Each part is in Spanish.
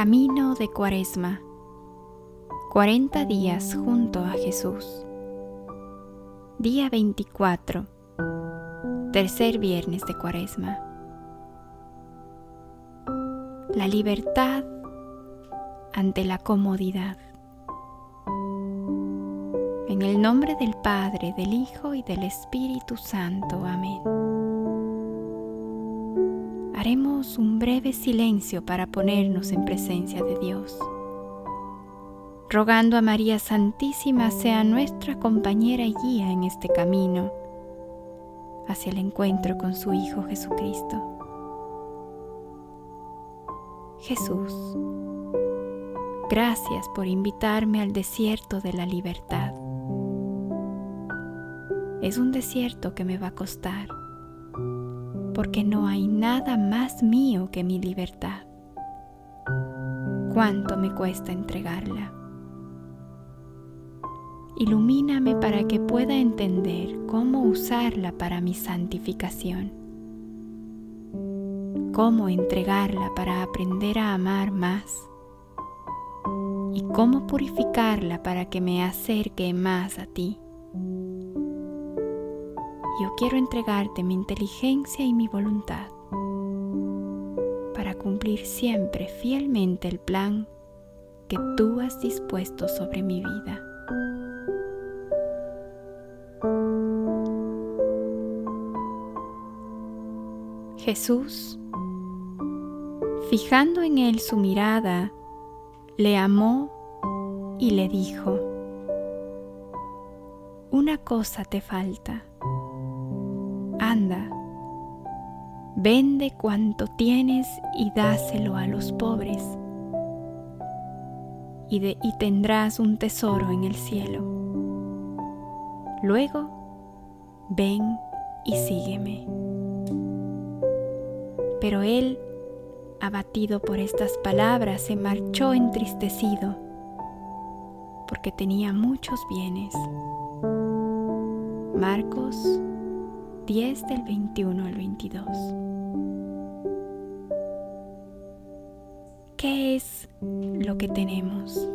Camino de Cuaresma. 40 días junto a Jesús. Día 24. Tercer viernes de Cuaresma. La libertad ante la comodidad. En el nombre del Padre, del Hijo y del Espíritu Santo. Amén. Haremos un breve silencio para ponernos en presencia de Dios, rogando a María Santísima sea nuestra compañera y guía en este camino hacia el encuentro con su Hijo Jesucristo. Jesús, gracias por invitarme al desierto de la libertad. Es un desierto que me va a costar porque no hay nada más mío que mi libertad. ¿Cuánto me cuesta entregarla? Ilumíname para que pueda entender cómo usarla para mi santificación, cómo entregarla para aprender a amar más y cómo purificarla para que me acerque más a ti yo quiero entregarte mi inteligencia y mi voluntad para cumplir siempre fielmente el plan que tú has dispuesto sobre mi vida. Jesús, fijando en él su mirada, le amó y le dijo, una cosa te falta anda, vende cuanto tienes y dáselo a los pobres, y, y tendrás un tesoro en el cielo. Luego, ven y sígueme. Pero él, abatido por estas palabras, se marchó entristecido, porque tenía muchos bienes. Marcos 10 del 21 al 22. ¿Qué es lo que tenemos?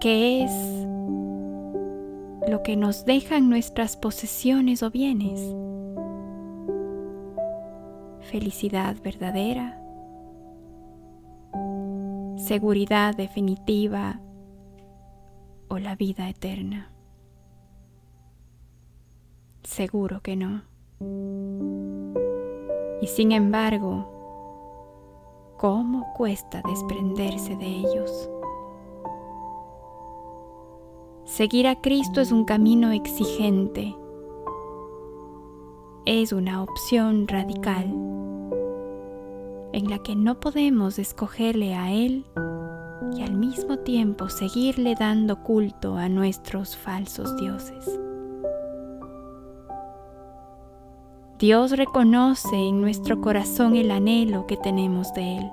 ¿Qué es lo que nos dejan nuestras posesiones o bienes? Felicidad verdadera, seguridad definitiva o la vida eterna. Seguro que no. Y sin embargo, ¿cómo cuesta desprenderse de ellos? Seguir a Cristo es un camino exigente. Es una opción radical en la que no podemos escogerle a Él y al mismo tiempo seguirle dando culto a nuestros falsos dioses. Dios reconoce en nuestro corazón el anhelo que tenemos de Él.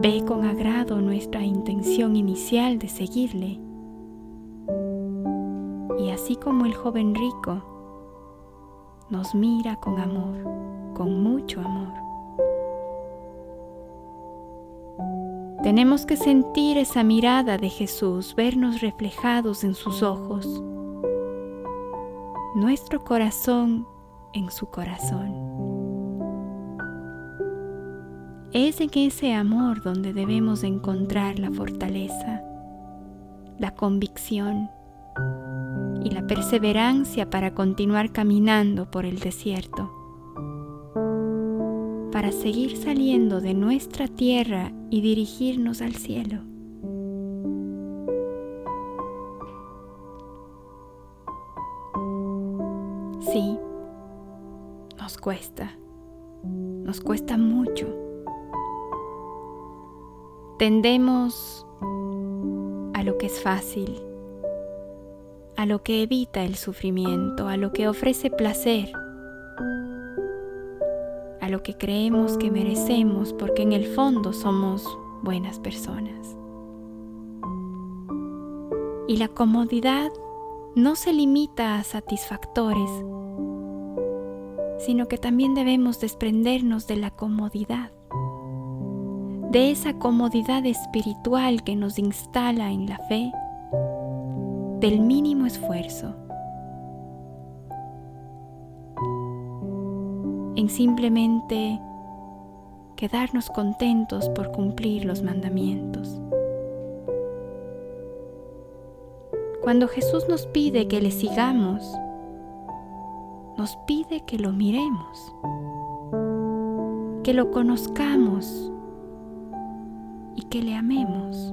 Ve con agrado nuestra intención inicial de seguirle. Y así como el joven rico, nos mira con amor, con mucho amor. Tenemos que sentir esa mirada de Jesús, vernos reflejados en sus ojos nuestro corazón en su corazón. Es en ese amor donde debemos encontrar la fortaleza, la convicción y la perseverancia para continuar caminando por el desierto, para seguir saliendo de nuestra tierra y dirigirnos al cielo. Sí, nos cuesta, nos cuesta mucho. Tendemos a lo que es fácil, a lo que evita el sufrimiento, a lo que ofrece placer, a lo que creemos que merecemos porque en el fondo somos buenas personas. Y la comodidad no se limita a satisfactores, sino que también debemos desprendernos de la comodidad, de esa comodidad espiritual que nos instala en la fe, del mínimo esfuerzo, en simplemente quedarnos contentos por cumplir los mandamientos. Cuando Jesús nos pide que le sigamos, nos pide que lo miremos, que lo conozcamos y que le amemos,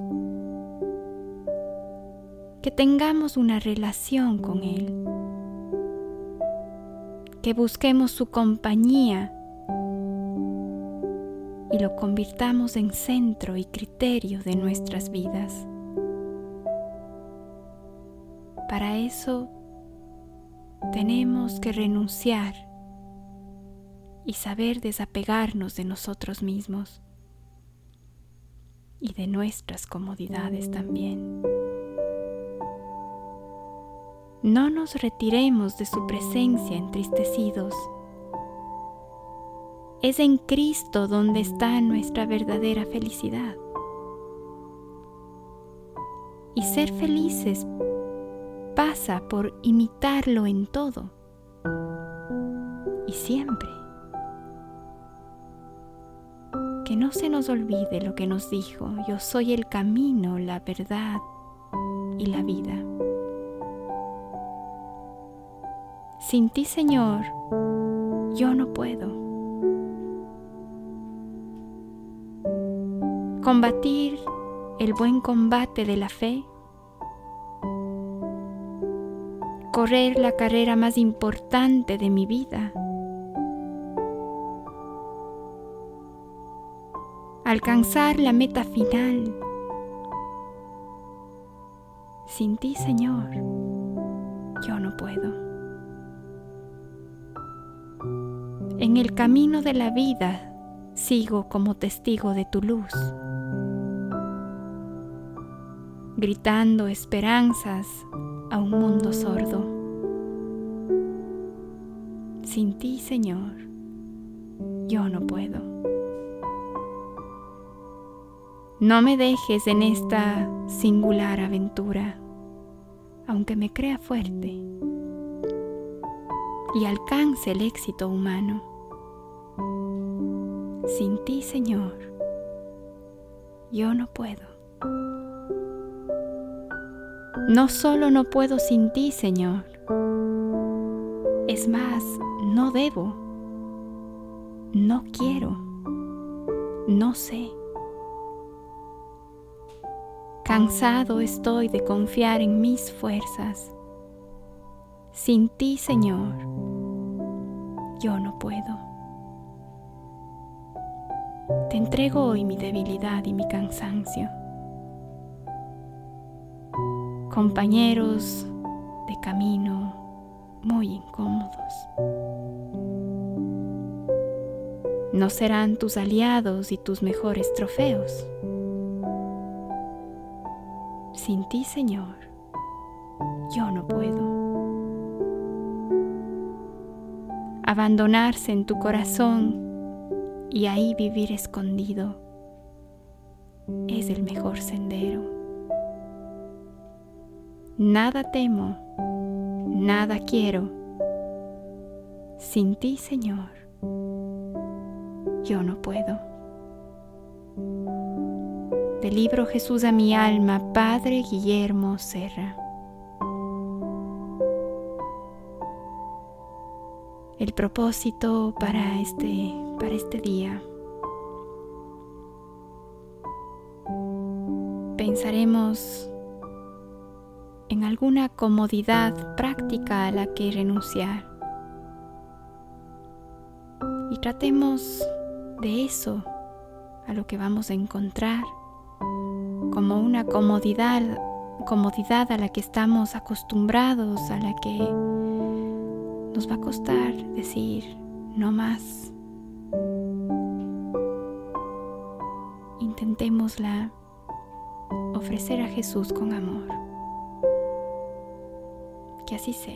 que tengamos una relación con Él, que busquemos su compañía y lo convirtamos en centro y criterio de nuestras vidas. Para eso tenemos que renunciar y saber desapegarnos de nosotros mismos y de nuestras comodidades también. No nos retiremos de su presencia entristecidos. Es en Cristo donde está nuestra verdadera felicidad. Y ser felices pasa por imitarlo en todo y siempre. Que no se nos olvide lo que nos dijo, yo soy el camino, la verdad y la vida. Sin ti, Señor, yo no puedo. Combatir el buen combate de la fe correr la carrera más importante de mi vida. Alcanzar la meta final. Sin ti, Señor, yo no puedo. En el camino de la vida sigo como testigo de tu luz, gritando esperanzas a un mundo sordo. Sin ti, Señor, yo no puedo. No me dejes en esta singular aventura, aunque me crea fuerte y alcance el éxito humano. Sin ti, Señor, yo no puedo. No solo no puedo sin ti, Señor. Es más, no debo. No quiero. No sé. Cansado estoy de confiar en mis fuerzas. Sin ti, Señor, yo no puedo. Te entrego hoy mi debilidad y mi cansancio compañeros de camino muy incómodos. No serán tus aliados y tus mejores trofeos. Sin ti, Señor, yo no puedo. Abandonarse en tu corazón y ahí vivir escondido es el mejor sendero. Nada temo, nada quiero. Sin ti, Señor, yo no puedo. Del libro Jesús a mi alma, Padre Guillermo Serra. El propósito para este, para este día. Pensaremos en alguna comodidad práctica a la que renunciar. Y tratemos de eso a lo que vamos a encontrar como una comodidad, comodidad a la que estamos acostumbrados, a la que nos va a costar decir no más. Intentémosla ofrecer a Jesús con amor. Que así sea.